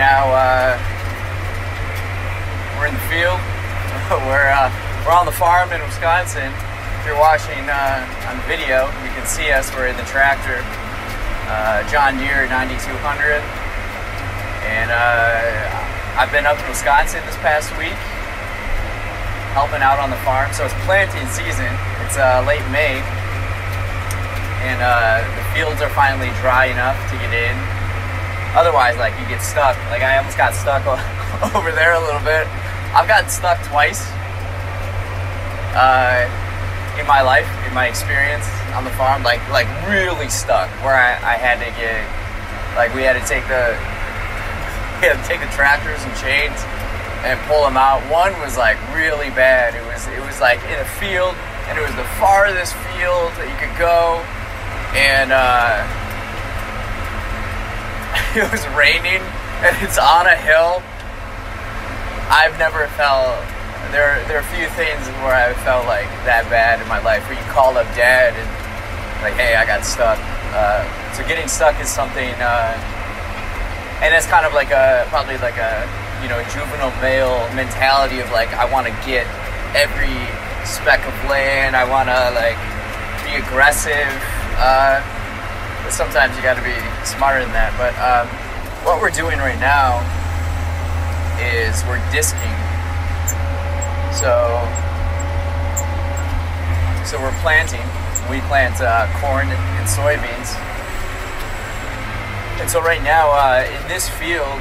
now, uh, we're in the field. we're uh, we're on the farm in Wisconsin. If you're watching uh, on video, you can see us. We're in the tractor, uh, John Deere 9200, and uh, I've been up in Wisconsin this past week, helping out on the farm. So it's planting season. It's uh, late May, and the fields are finally dry enough to get in. Otherwise, like you get stuck. Like I almost got stuck over there a little bit. I've gotten stuck twice uh, in my life, in my experience on the farm. Like like really stuck, where I, I had to get like we had to take the we had to take the tractors and chains and pull them out. One was like really bad. It was it was like in a field, and it was the farthest field that you could go, and uh, it was raining, and it's on a hill. I've never felt there. There are a few things where I felt like that bad in my life. Where you call up dad and like, hey, I got stuck. Uh, so getting stuck is something, uh, and it's kind of like a probably like a you know juvenile male mentality of like I want to get every speck of land. I want to like be aggressive. Uh, sometimes you got to be smarter than that. But um, what we're doing right now is we're disking. So, so we're planting. We plant uh, corn and soybeans. And so right now uh, in this field,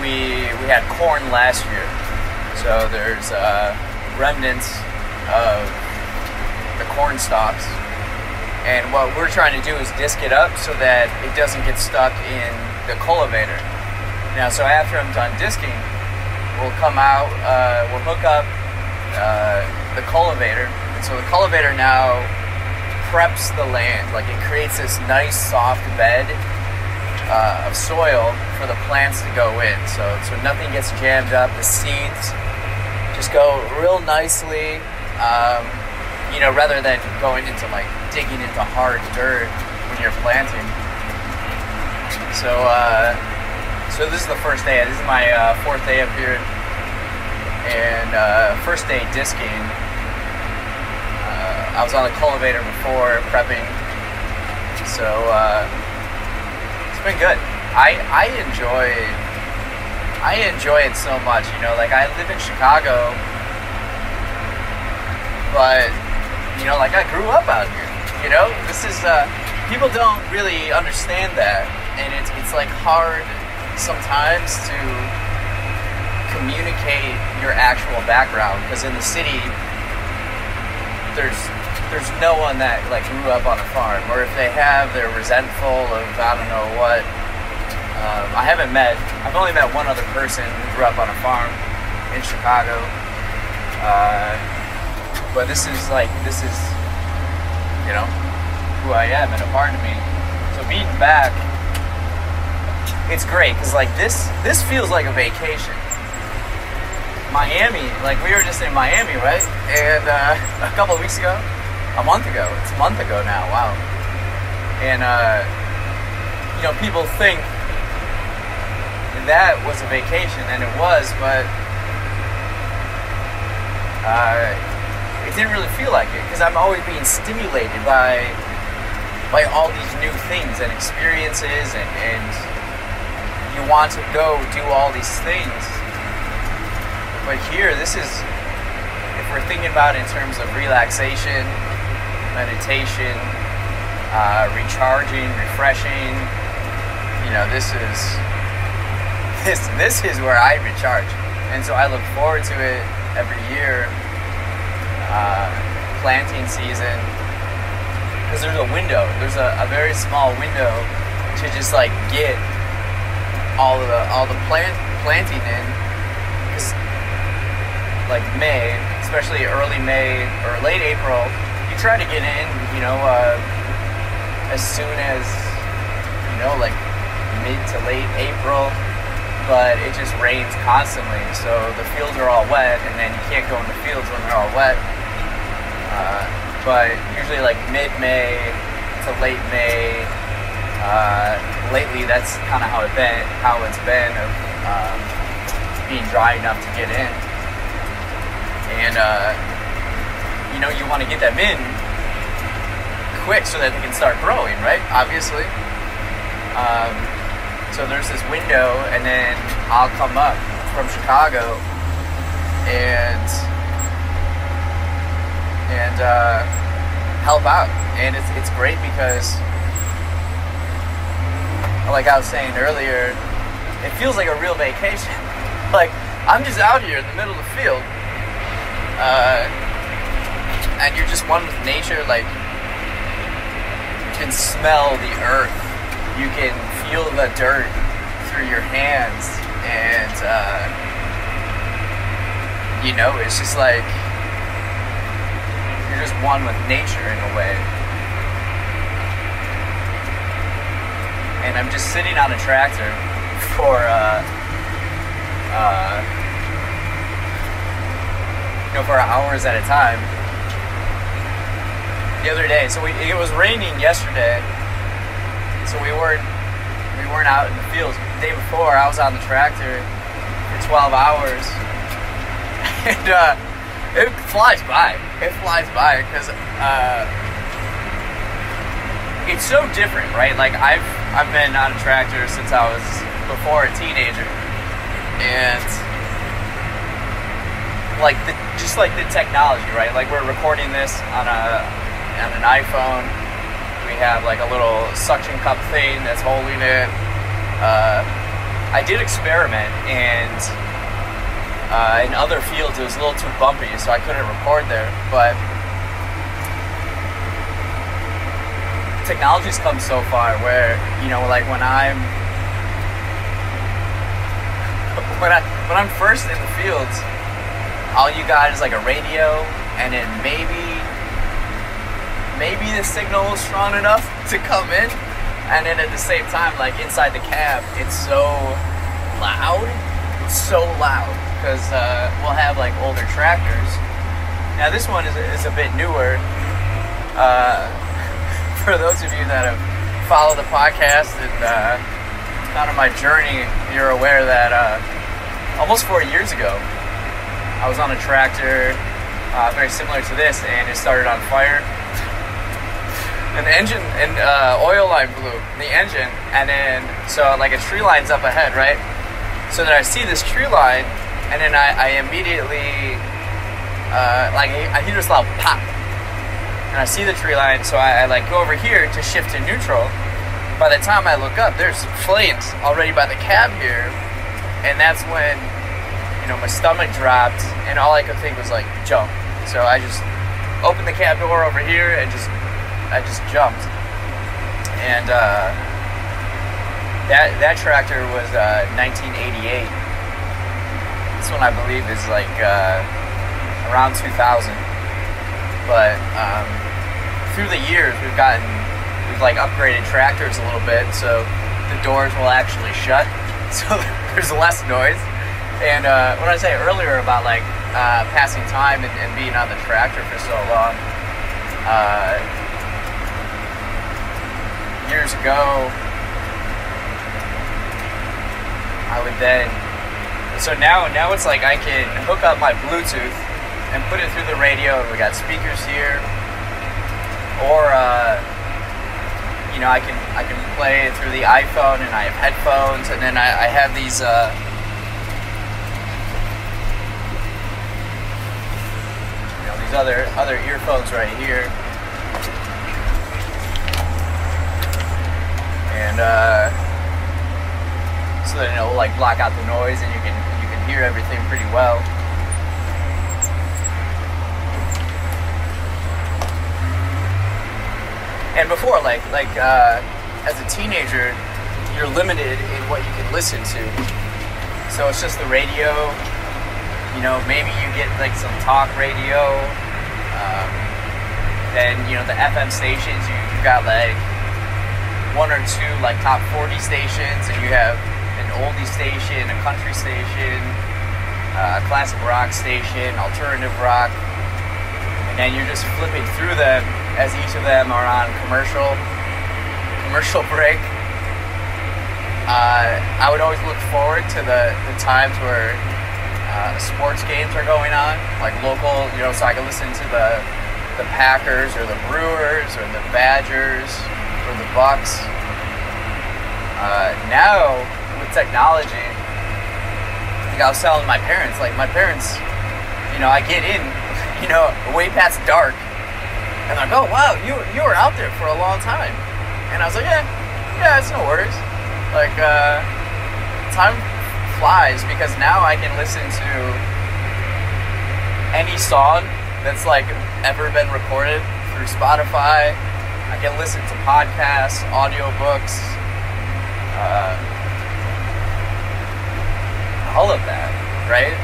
we we had corn last year. So there's uh, remnants of the corn stalks. And what we're trying to do is disc it up so that it doesn't get stuck in the cultivator. Now, so after I'm done disking, we'll come out, uh, we'll hook up uh, the cultivator. And so the cultivator now preps the land. Like it creates this nice soft bed uh, of soil for the plants to go in. So, so nothing gets jammed up. The seeds just go real nicely. Um, you know, rather than going into like digging into hard dirt when you're planting. So, uh, so this is the first day. This is my uh, fourth day up here, and uh, first day disking. Uh, I was on the cultivator before prepping, so uh, it's been good. I I enjoy I enjoy it so much. You know, like I live in Chicago, but you know, like I grew up out here. You know, this is uh, people don't really understand that, and it's it's like hard sometimes to communicate your actual background because in the city there's there's no one that like grew up on a farm, or if they have, they're resentful of I don't know what. Um, I haven't met. I've only met one other person who grew up on a farm in Chicago. Uh, but this is like this is you know who I am and a part of me. So being back, it's great because like this this feels like a vacation. Miami, like we were just in Miami, right? And uh, a couple of weeks ago, a month ago, it's a month ago now. Wow. And uh, you know, people think that was a vacation, and it was, but uh, didn't really feel like it because I'm always being stimulated by by all these new things and experiences, and, and you want to go do all these things. But here, this is if we're thinking about it in terms of relaxation, meditation, uh, recharging, refreshing. You know, this is this this is where I recharge, and so I look forward to it every year. Uh, planting season, because there's a window. There's a, a very small window to just like get all the all the plant planting in. Because like May, especially early May or late April, you try to get in. You know, uh, as soon as you know, like mid to late April but it just rains constantly. So the fields are all wet, and then you can't go in the fields when they're all wet. Uh, but usually, like mid-May to late May, uh, lately, that's kind of how it been, how it's been of um, being dry enough to get in, and uh, you know you want to get them in quick so that they can start growing, right? Obviously. Um, so there's this window, and then I'll come up from Chicago and and uh, help out, and it's it's great because like I was saying earlier, it feels like a real vacation. like I'm just out here in the middle of the field, uh, and you're just one with nature. Like you can smell the earth, you can feel the dirt through your hands, and uh, you know it's just like you're just one with nature in a way. and I'm just sitting on a tractor for uh, uh, you know for hours at a time. The other day, so we, it was raining yesterday, so we weren't we weren't out in the fields. The day before, I was on the tractor for 12 hours, and uh, it flies by. It flies by because. Uh, it's so different, right? Like I've I've been on a tractor since I was before a teenager, and like the just like the technology, right? Like we're recording this on a on an iPhone. We have like a little suction cup thing that's holding it. Uh, I did experiment, and uh, in other fields it was a little too bumpy, so I couldn't record there, but technology's come so far where you know like when i'm when i when i'm first in the fields all you got is like a radio and then maybe maybe the signal is strong enough to come in and then at the same time like inside the cab it's so loud it's so loud because uh, we'll have like older tractors now this one is, is a bit newer uh, for those of you that have followed the podcast and uh, kind of my journey, you're aware that uh, almost four years ago, I was on a tractor uh, very similar to this, and it started on fire. The engine and uh, oil line blew. The engine, and then so like a tree line's up ahead, right? So then I see this tree line, and then I, I immediately uh, like I hear this loud pop and I see the tree line, so I, I, like go over here to shift to neutral. By the time I look up, there's flames already by the cab here, and that's when you know my stomach dropped, and all I could think was like jump. So I just opened the cab door over here and just I just jumped, and uh, that that tractor was uh, 1988. This one I believe is like uh, around 2000 but um, through the years we've gotten we've like upgraded tractors a little bit so the doors will actually shut. So there's less noise. And uh, what i say earlier about like uh, passing time and, and, being on the tractor for so long uh, years ago i would then so now now it's like i can hook up my bluetooth and put it through the radio. And we got speakers here. Or uh, you know I can I can play it through the iPhone and I have headphones. And then I, I have these uh, these other other earphones right here. And uh, so that it'll like block out the noise and you can you can hear everything pretty well. and before like like uh, as a teenager you're limited in what you can listen to so it's just the radio you know maybe you get like some talk radio um, then you know the fm stations you, you got like one or two like top 40 stations and you have oldie station a country station uh, a classic rock station alternative rock and you're just flipping through them as each of them are on commercial commercial break, uh, I would always look forward to the, the times where uh, sports games are going on, like local, you know, so I can listen to the the Packers or the Brewers or the Badgers or the Bucks. Uh, now with technology, like I was telling my parents, like my parents, you know, I get in, you know, way past dark, and they're like, "Oh wow, you you were out there for a long time," and I was like, "Yeah, yeah, it's no worries." Like, uh, time flies because now I can listen to any song that's like ever been recorded through Spotify. I can listen to podcasts, audiobooks, uh, all of that, right?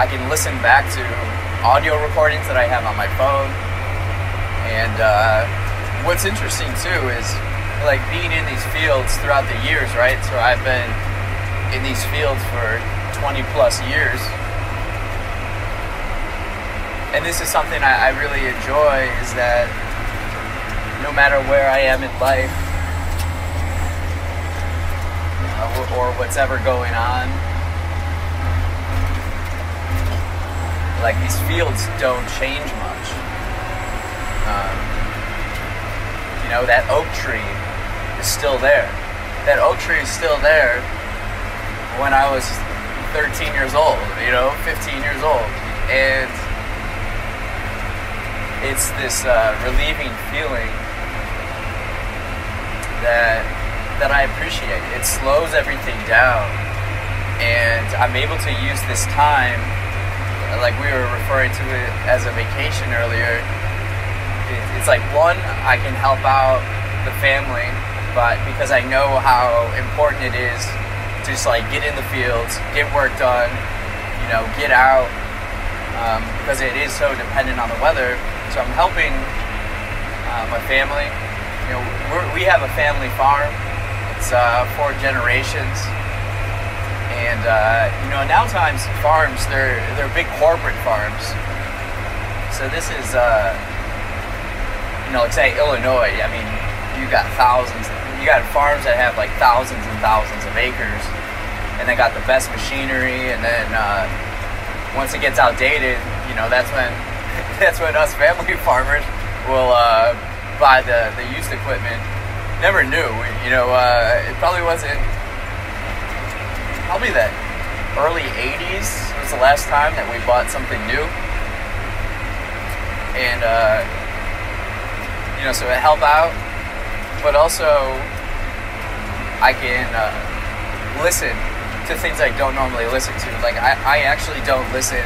I can listen back to audio recordings that I have on my phone. And uh, what's interesting too is like being in these fields throughout the years, right? So I've been in these fields for 20 plus years. And this is something I, I really enjoy is that no matter where I am in life or what's ever going on, like these fields don't change much. Um, you know, that oak tree is still there. That oak tree is still there when I was 13 years old, you know, 15 years old. And it's this uh, relieving feeling that that I appreciate. It slows everything down, and I'm able to use this time, like we were referring to it as a vacation earlier. It, it's like one, I can help out the family but because I know how important it is to just like get in the fields, get work done, you know, get out, um, because it is so dependent on the weather. So I'm helping uh, my family. You know, we have a family farm. It's uh, four generations, and uh, you know, now times farms they're they're big corporate farms. So this is, uh, you know, like say Illinois. I mean, you got thousands you got farms that have like thousands and thousands of acres, and they got the best machinery. And then uh, once it gets outdated, you know that's when that's when us family farmers will uh, buy the the used equipment. Never knew, you know. Uh, it probably wasn't probably the early '80s was the last time that we bought something new, and uh, you know, so it helped out but also I can uh, listen to things I don't normally listen to. Like I, I actually don't listen.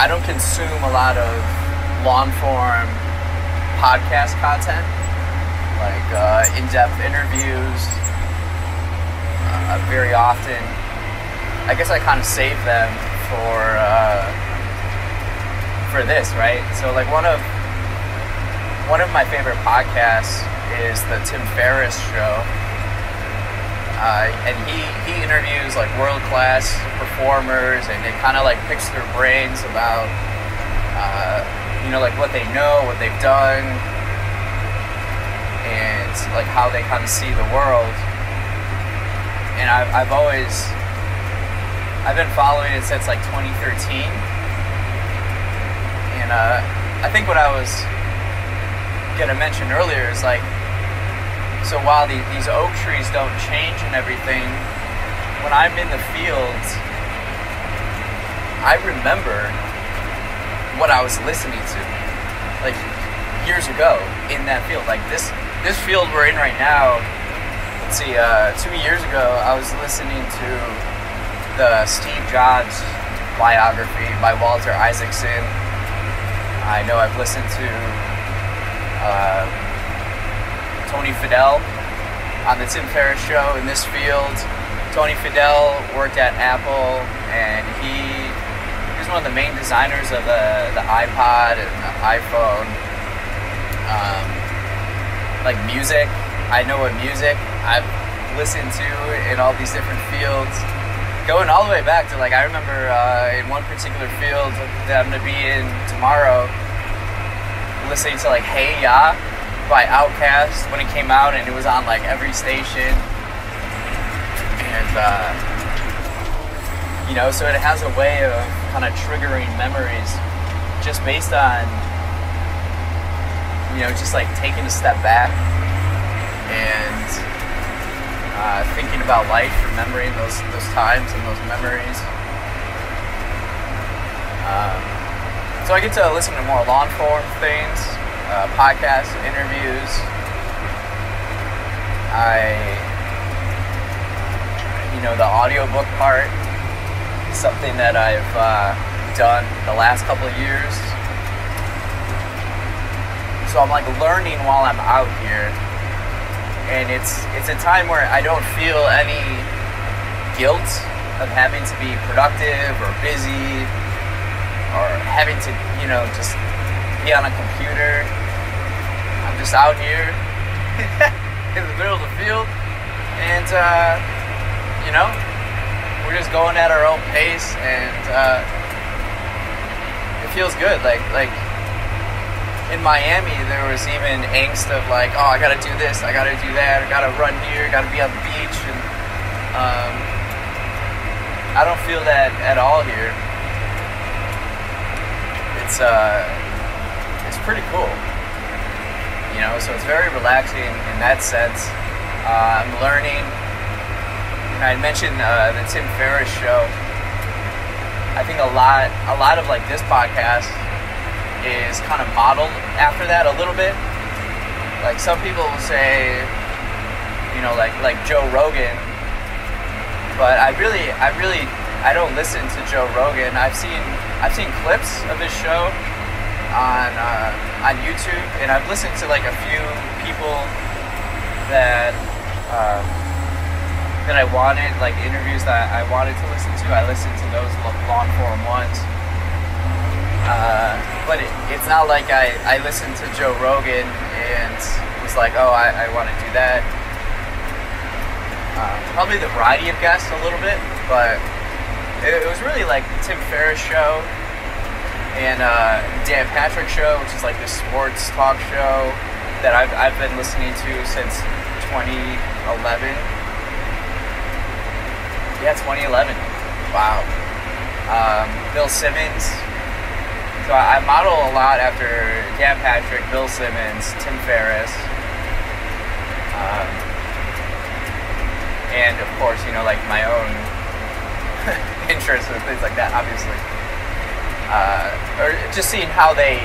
I don't consume a lot of long form podcast content, like uh, in-depth interviews. Uh, very often, I guess I kind of save them for uh, for this, right? So like one of one of my favorite podcasts is the Tim Ferriss show. Uh, and he, he interviews like world class performers and it kind of like picks their brains about, uh, you know, like what they know, what they've done, and like how they kind of see the world. And I've, I've always, I've been following it since like 2013. And uh, I think what I was gonna mention earlier is like, so while the, these oak trees don't change and everything, when I'm in the fields, I remember what I was listening to, like years ago in that field. Like this, this field we're in right now. Let's see, uh, two years ago, I was listening to the Steve Jobs biography by Walter Isaacson. I know I've listened to uh, Tony Fadell on the Tim Ferriss show in this field. Tony Fadell worked at Apple, and he, he was one of the main designers of the, the iPod and the iPhone. Um, like music, I know what music I've listened to in all these different fields. Going all the way back to like I remember uh, in one particular field that I'm gonna be in tomorrow, listening to like Hey Ya by Outkast when it came out, and it was on like every station. And uh, you know, so it has a way of kind of triggering memories just based on you know just like taking a step back and uh, thinking about life, remembering those those times and those memories. Um, so I get to listen to more long form things, uh, podcasts, interviews. I, you know, the audiobook part is something that I've uh, done the last couple of years. So I'm like learning while I'm out here, and it's it's a time where I don't feel any guilt of having to be productive or busy or having to, you know, just be on a computer. I'm just out here in the middle of the field, and uh, you know, we're just going at our own pace, and uh, it feels good. Like like in Miami, there was even angst of like, oh, I gotta do this, I gotta do that, I gotta run here, gotta be on the beach, and um, I don't feel that at all here it's uh, it's pretty cool. You know, so it's very relaxing in that sense. Uh, I'm learning. I mentioned uh, the Tim Ferriss show. I think a lot, a lot of like this podcast is kind of modeled after that a little bit. Like some people will say, you know, like like Joe Rogan, but I really, I really, I don't listen to Joe Rogan. I've seen I've seen clips of his show on uh, on YouTube, and I've listened to like a few people that uh, that I wanted, like interviews that I wanted to listen to. I listened to those long form ones. Uh, but it, it's not like I, I listened to Joe Rogan and was like, oh, I, I want to do that. Uh, probably the variety of guests a little bit, but it, it was really like the Tim Ferriss show and uh, Dan Patrick show, which is like the sports talk show that I've, I've been listening to since 2011. Yeah, 2011. Wow. Um, Bill Simmons. So I, model a lot after Dan Patrick, Bill Simmons, Tim Ferriss. Um, and of course, you know, like my own interests and things like that, obviously. Uh, or just seeing how they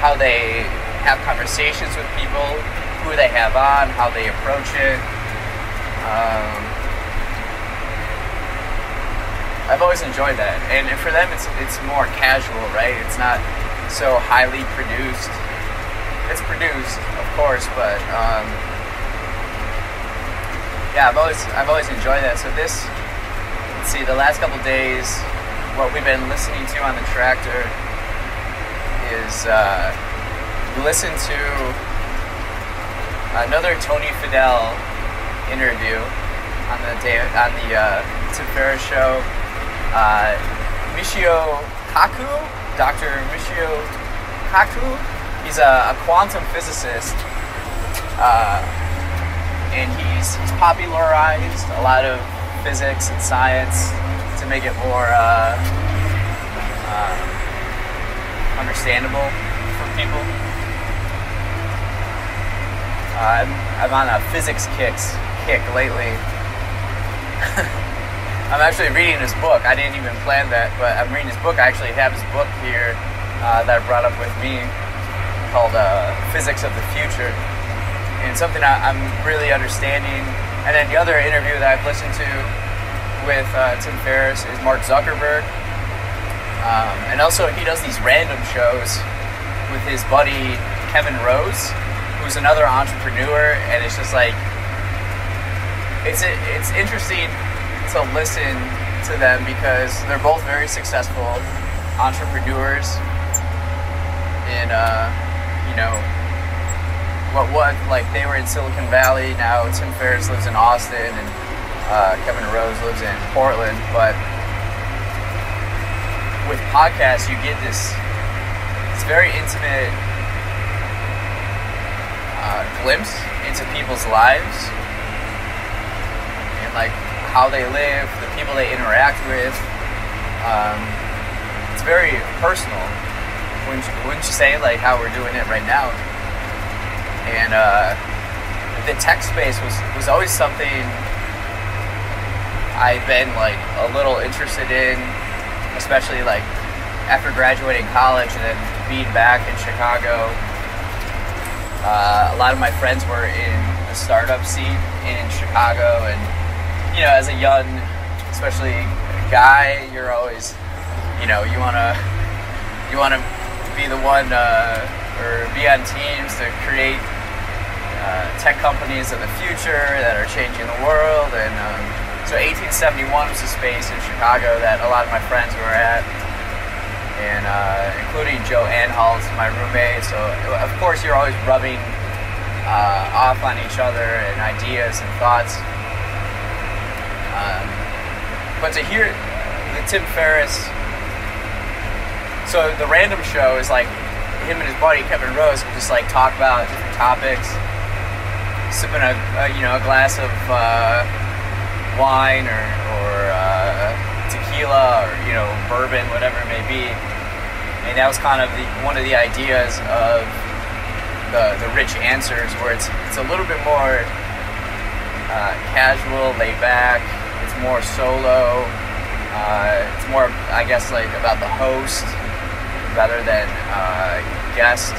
how they have conversations with people, who they have on, how they approach it. Um, I've always enjoyed that, and for them, it's it's more casual, right? It's not so highly produced. It's produced, of course, but um, yeah, I've always I've always enjoyed that. So this let's see, the last couple days, what we've been listening to on the tractor is uh, listen to another Tony Fadell interview on the day on the uh, show. Uh, Michio Kaku, Dr. Michio Kaku, he's a, a quantum physicist. Uh, and he's, he's popularized a lot of physics and science to make it more uh, uh, understandable for people. Uh, I'm, I'm on a physics kicks kick lately. I'm actually reading his book. I didn't even plan that, but I'm reading his book. I actually have his book here uh, that I brought up with me called uh, Physics of the Future. And something I, I'm really understanding and then the other interview that I've listened to with uh, Tim Ferriss is Mark Zuckerberg. Um, and also, he does these random shows with his buddy Kevin Rose, who's another entrepreneur. And it's just like, it's, it's interesting to listen to them because they're both very successful entrepreneurs in, uh, you know, what what like they were in Silicon Valley. Now Tim Ferriss lives in Austin, and uh, Kevin Rose lives in Portland. But with podcasts, you get this. It's very intimate uh, glimpse into people's lives and like how they live, the people they interact with. Um, it's very personal, wouldn't you, wouldn't you say? Like how we're doing it right now. And uh, the tech space was was always something I've been like a little interested in, especially like after graduating college and then being back in Chicago. Uh, a lot of my friends were in the startup scene in Chicago, and you know, as a young, especially guy, you're always, you know, you wanna you wanna be the one uh, or be on teams to create uh, tech companies of the future that are changing the world and. Um, so 1871 was a space in Chicago that a lot of my friends were at, and uh, including Joe Anhalt, my roommate. So of course you're always rubbing uh, off on each other and ideas and thoughts. Um, but to hear the Tim Ferriss, so the random show is like him and his buddy Kevin Rose will just like talk about different topics, sipping a, a you know a glass of. Uh, wine or, or uh, tequila or you know bourbon, whatever it may be. And that was kind of the one of the ideas of the the rich answers, where it's it's a little bit more uh, casual, laid back. More solo. Uh, it's more, I guess, like about the host rather than uh, guest.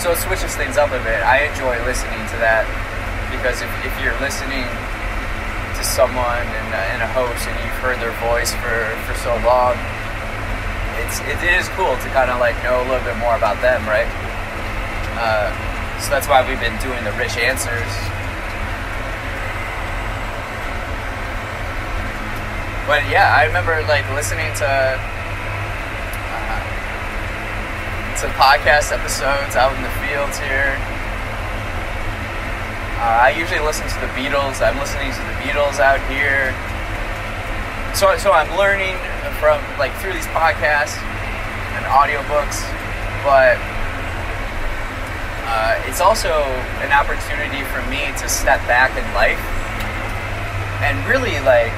So it switches things up a bit. I enjoy listening to that because if, if you're listening to someone and, uh, and a host and you've heard their voice for, for so long, it's, it is cool to kind of like know a little bit more about them, right? Uh, so that's why we've been doing the rich answers. But yeah, I remember like listening to uh, to podcast episodes out in the fields here uh, I usually listen to the Beatles. I'm listening to the Beatles out here. So, so I'm learning from like through these podcasts and audiobooks, but uh, it's also an opportunity for me to step back in life and really like,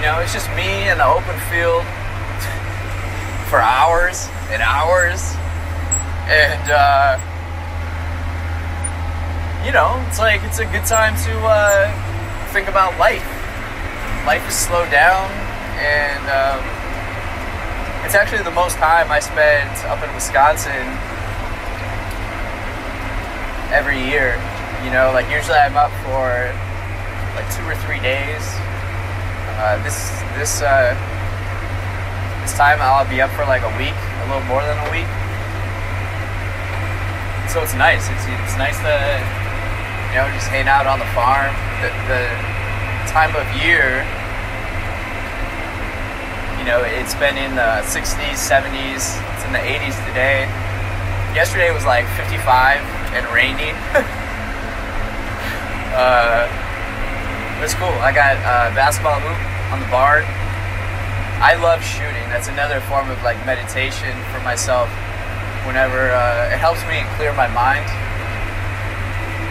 you know, it's just me in the open field for hours and hours, and. Uh, you know, it's like it's a good time to uh, think about life. Life is slowed down, and um, it's actually the most time I spend up in Wisconsin every year. You know, like usually I'm up for like two or three days. Uh, this this uh, this time I'll be up for like a week, a little more than a week. So it's nice. It's it's nice to you know, just hang out on the farm. The, the time of year, you know, it's been in the 60s, 70s, it's in the 80s today. Yesterday was like 55 and rainy. uh, it's cool. I got a basketball hoop on the bar. I love shooting. That's another form of like meditation for myself. Whenever uh, it helps me clear my mind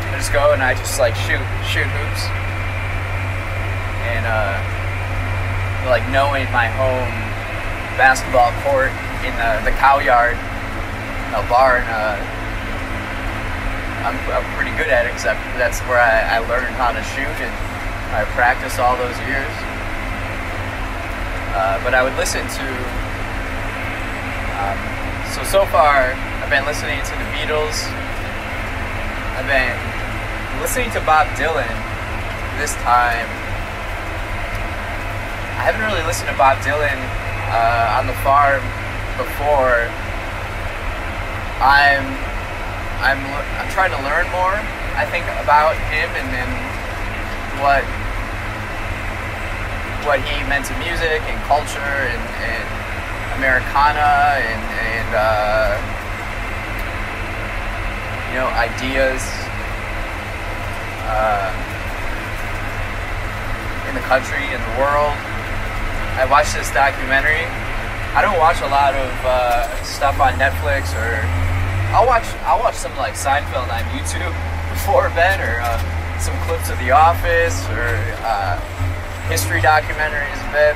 I just go and I just like shoot shoot hoops. And uh, like knowing my home basketball court in the, the cow yard, a barn, uh, I'm, I'm pretty good at it because that's where I, I learned how to shoot and I practiced all those years. Uh, but I would listen to. Um, so so far, I've been listening to the Beatles. I've been listening to Bob Dylan this time, I haven't really listened to Bob Dylan uh, on the farm before. I'm I'm I'm trying to learn more. I think about him and then what what he meant to music and culture and, and Americana and, and uh, you know ideas uh, in the country, in the world. I watched this documentary. I don't watch a lot of uh, stuff on Netflix or I'll watch I'll watch some like Seinfeld on YouTube before bed, or uh, some clips of The Office, or uh, history documentaries a bit.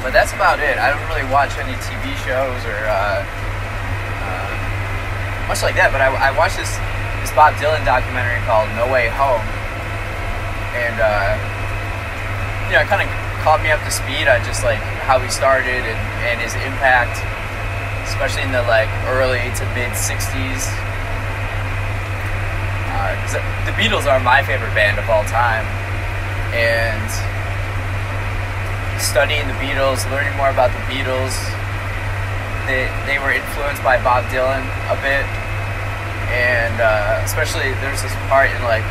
But that's about it. I don't really watch any TV shows or uh, uh, much like that. But I, I watched this this Bob Dylan documentary called No Way Home, and uh, you know, it kind of caught me up to speed on just like how he started and, and his impact especially in the like early to mid '60s. Uh, the Beatles are my favorite band of all time, and studying the Beatles, learning more about the Beatles, they they were influenced by Bob Dylan a bit, and uh, especially there's this part in like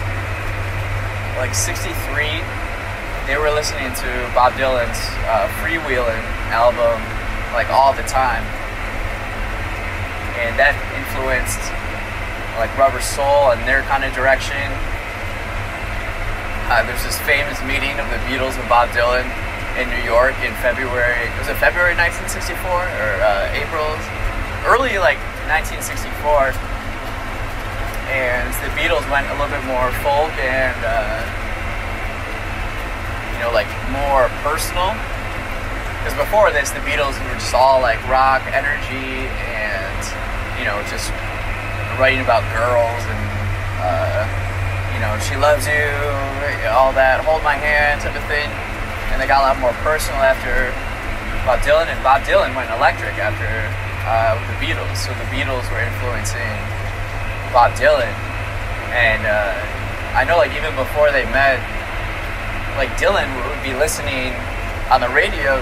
like '63 they were listening to Bob Dylan's uh, Freewheelin' album like all the time. And that influenced like Rubber Soul and their kind of direction. Uh, there's this famous meeting of the Beatles and Bob Dylan in New York in February. Was it February 1964 or uh, April? Early like 1964. And the Beatles went a little bit more folk and uh, you know like more personal. Because before this, the Beatles were just all like rock energy and you know, just writing about girls and, uh, you know, she loves you, all that, hold my hand type of thing. And they got a lot more personal after Bob Dylan, and Bob Dylan went electric after uh, the Beatles. So the Beatles were influencing Bob Dylan. And uh, I know, like, even before they met, like, Dylan would be listening on the radio,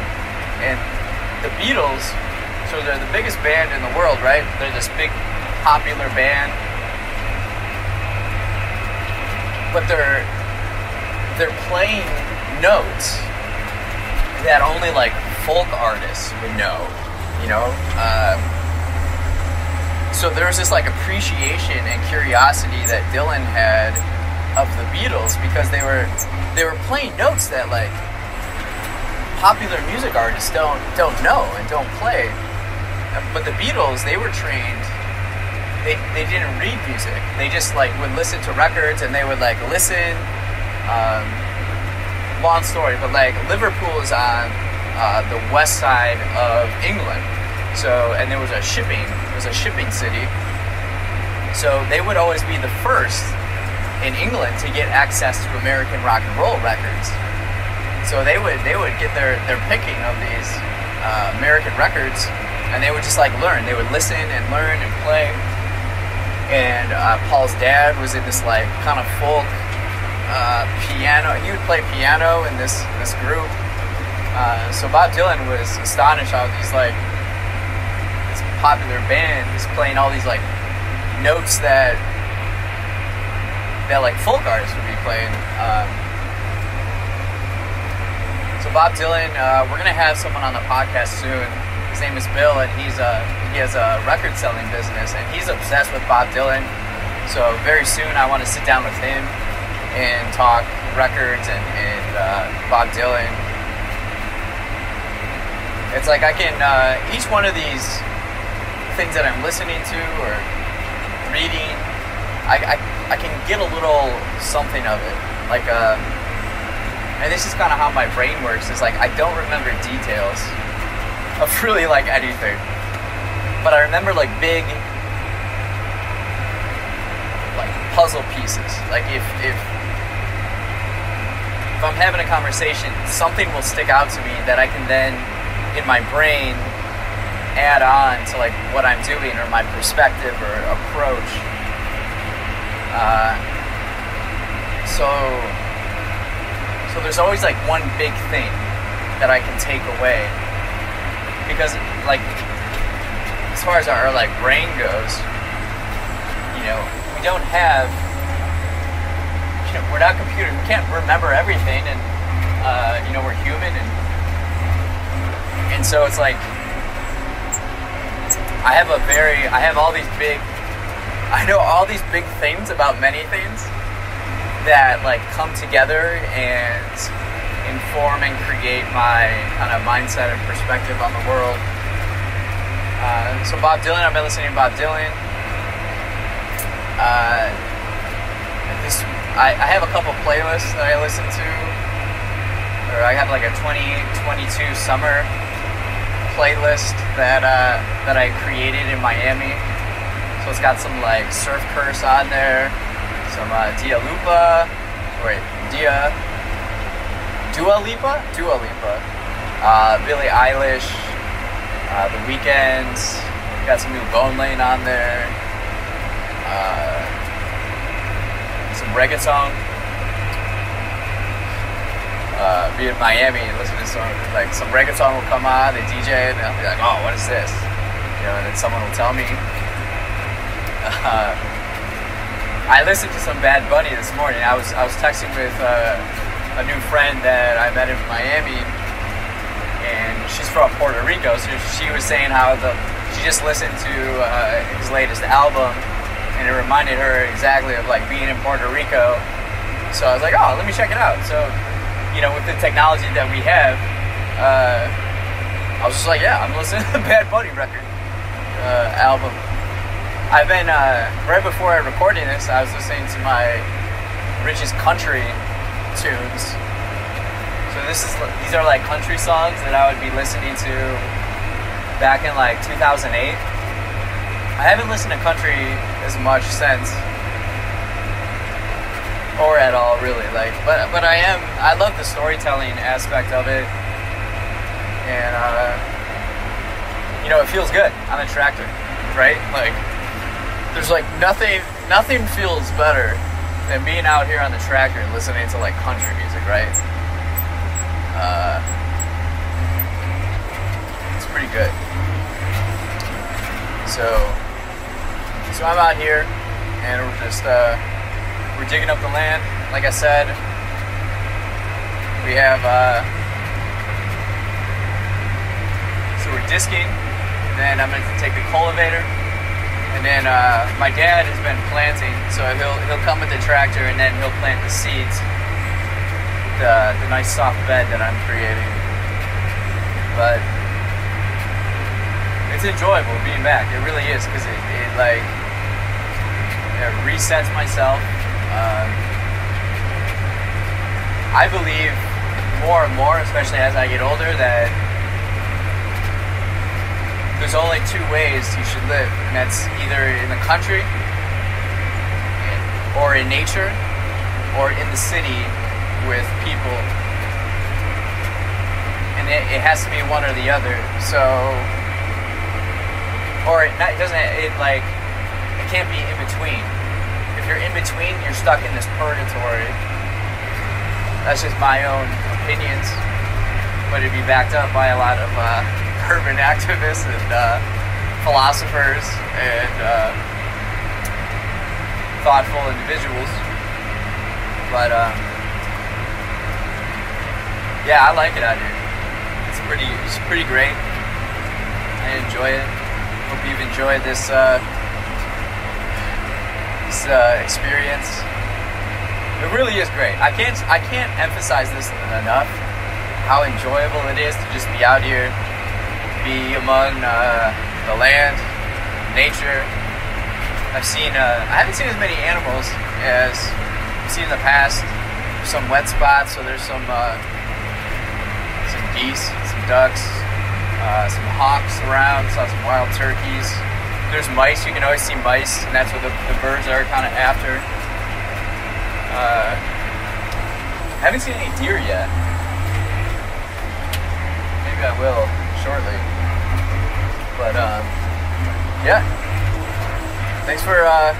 and the Beatles so they're the biggest band in the world, right? They're this big popular band. But they're they're playing notes that only like folk artists would know, you know. Uh, so was this like appreciation and curiosity that Dylan had of the Beatles because they were they were playing notes that like popular music artists don't don't know and don't play but the Beatles, they were trained. They, they didn't read music. They just like would listen to records and they would like listen. Um, long story, but like Liverpool is on uh, the west side of England. So and there was a shipping, it was a shipping city. So they would always be the first in England to get access to American rock and roll records. So they would they would get their their picking of these uh, American records and they would just like learn. They would listen and learn and play. And uh, Paul's dad was in this like kind of folk uh, piano. He would play piano in this this group. Uh, so Bob Dylan was astonished how these like this popular band is playing all these like notes that that like folk artists would be playing. Um, so Bob Dylan, uh, we're gonna have someone on the podcast soon his name is Bill, and he's a he has a record selling business, and he's obsessed with Bob Dylan. So very soon, I want to sit down with him and talk records and, and uh, Bob Dylan. It's like I can uh, each one of these things that I'm listening to or reading, I, I, I can get a little something of it. Like, uh, and this is kind of how my brain works. Is like I don't remember details of really like anything. But I remember like big like puzzle pieces. Like if if if I'm having a conversation, something will stick out to me that I can then in my brain add on to like what I'm doing or my perspective or approach. Uh, so so there's always like one big thing that I can take away because like as far as our like brain goes, you know, we don't have you know, we're not computers. We can't remember everything, and uh, you know we're human, and and so it's like I have a very I have all these big I know all these big things about many things that like come together and inform and create my kind of mindset and perspective on the world. Uh, so Bob Dylan, I've been listening to Bob Dylan. Uh, this I, I have a couple playlists that I listen to, or I have like a 2022 summer playlist that uh, that I created in Miami. So it's got some like Surf Curse on there, some uh, Dia Lupa, wait, Dia, Dua Lipa, Dua Lipa, uh, Billie Eilish, uh, The Weeknd, got some new Bone Lane on there, uh, some reggaeton. Uh, be in Miami and listen to some like some reggaeton will come on, they DJ, it, and I'll be like, oh, what is this? You know, and then someone will tell me. Uh, I listened to some Bad Bunny this morning. I was I was texting with uh, a new friend that I met in Miami, and she's from Puerto Rico. So she was saying how the she just listened to uh, his latest album, and it reminded her exactly of like being in Puerto Rico. So I was like, oh, let me check it out. So you know, with the technology that we have, uh, I was just like, yeah, I'm listening to the Bad Bunny record uh, album. I've been uh, right before I recording this, I was listening to my richest country tunes. So this is these are like country songs that I would be listening to back in like 2008. I haven't listened to country as much since. Or at all really like but but I am I love the storytelling aspect of it. And uh, you know it feels good. On a tractor right? Like there's like nothing nothing feels better than being out here on the tractor and listening to like country music right? Uh, it's pretty good. So so I'm out here and we're just uh, we're digging up the land. Like I said, we have, uh, so we're disking. Then I'm going to take the cultivator. And then uh, my dad has been planting, so he'll he'll come with the tractor and then he'll plant the seeds, the the nice soft bed that I'm creating. But it's enjoyable being back. It really is because it, it like it resets myself um, I believe more and more, especially as I get older, that there's only two ways you should live, and that's either in the country, or in nature, or in the city with people. And it, it has to be one or the other. So, or it, it doesn't. It like can't be in between If you're in between, you're stuck in this purgatory. That's just my own opinions, but it'd be backed up by a lot of uh, urban activists and uh, philosophers and uh, thoughtful individuals. But um, yeah, I like it out here. It's pretty, it's pretty great. I enjoy it. Hope you've enjoyed this uh, uh, experience. It really is great. I can't I can't emphasize this enough. How enjoyable it is to just be out here, be among uh, the land, nature. I've seen uh, I haven't seen as many animals as I've seen in the past. Some wet spots, so there's some uh, some geese, some ducks, uh, some hawks around. Saw some wild turkeys there's mice. You can always see mice, and that's what the, the birds are kind of after. Uh, haven't seen any deer yet. Maybe I will shortly. But um, yeah. Thanks for uh,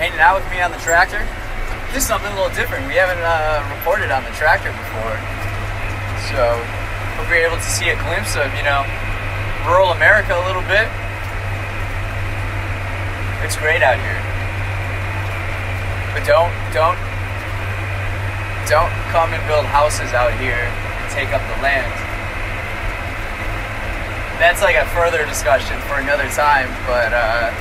hanging out with me on the tractor. This is something a little different. We haven't uh, reported on the tractor before, so hope you're able to see a glimpse of you know rural America a little bit. It's great out here. But don't don't don't come and build houses out here and take up the land. That's like a further discussion for another time, but uh,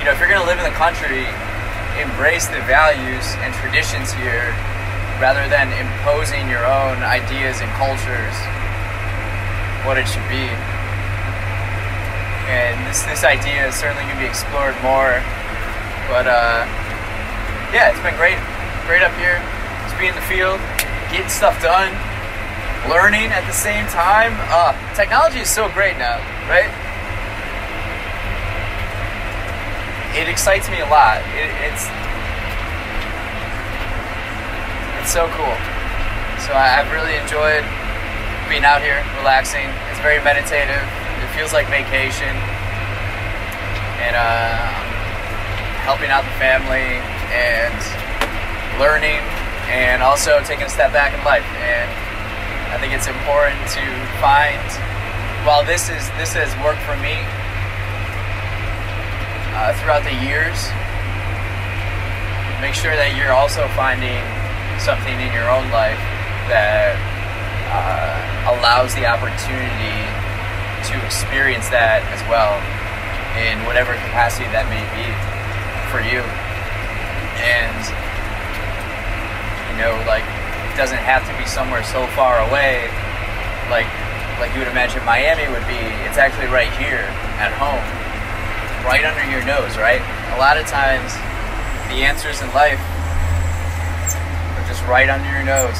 you know, if you're gonna live in the country, embrace the values and traditions here rather than imposing your own ideas and cultures what it should be and this this idea is certainly going to be explored more. But uh, yeah, it's been great, great up here. Just being in the field, getting stuff done, learning at the same time. Uh, technology is so great now, right? It excites me a lot. It, it's it's so cool. So I, I've really enjoyed being out here, relaxing. It's very meditative. It feels like vacation, and uh, helping out the family and learning, and also taking a step back in life. And I think it's important to find. While this is this has worked for me uh, throughout the years, make sure that you're also finding something in your own life that uh, allows the opportunity to experience that as well in whatever capacity that may be for you. And, you know, like, it doesn't have to be somewhere so far away, like, like you would imagine Miami would be. It's actually right here at home, right under your nose, right? A lot of times, the answers in life are just right under your nose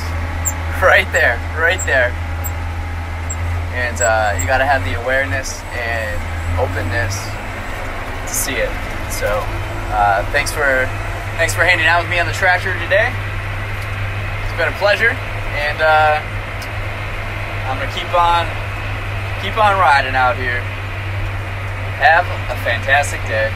right there, right there. And uh, you got to have the awareness and openness to see it. So, uh, thanks for thanks for hanging out with me on the tractor today. It's been a pleasure, and uh, I'm gonna keep on keep on riding out here. Have a fantastic day.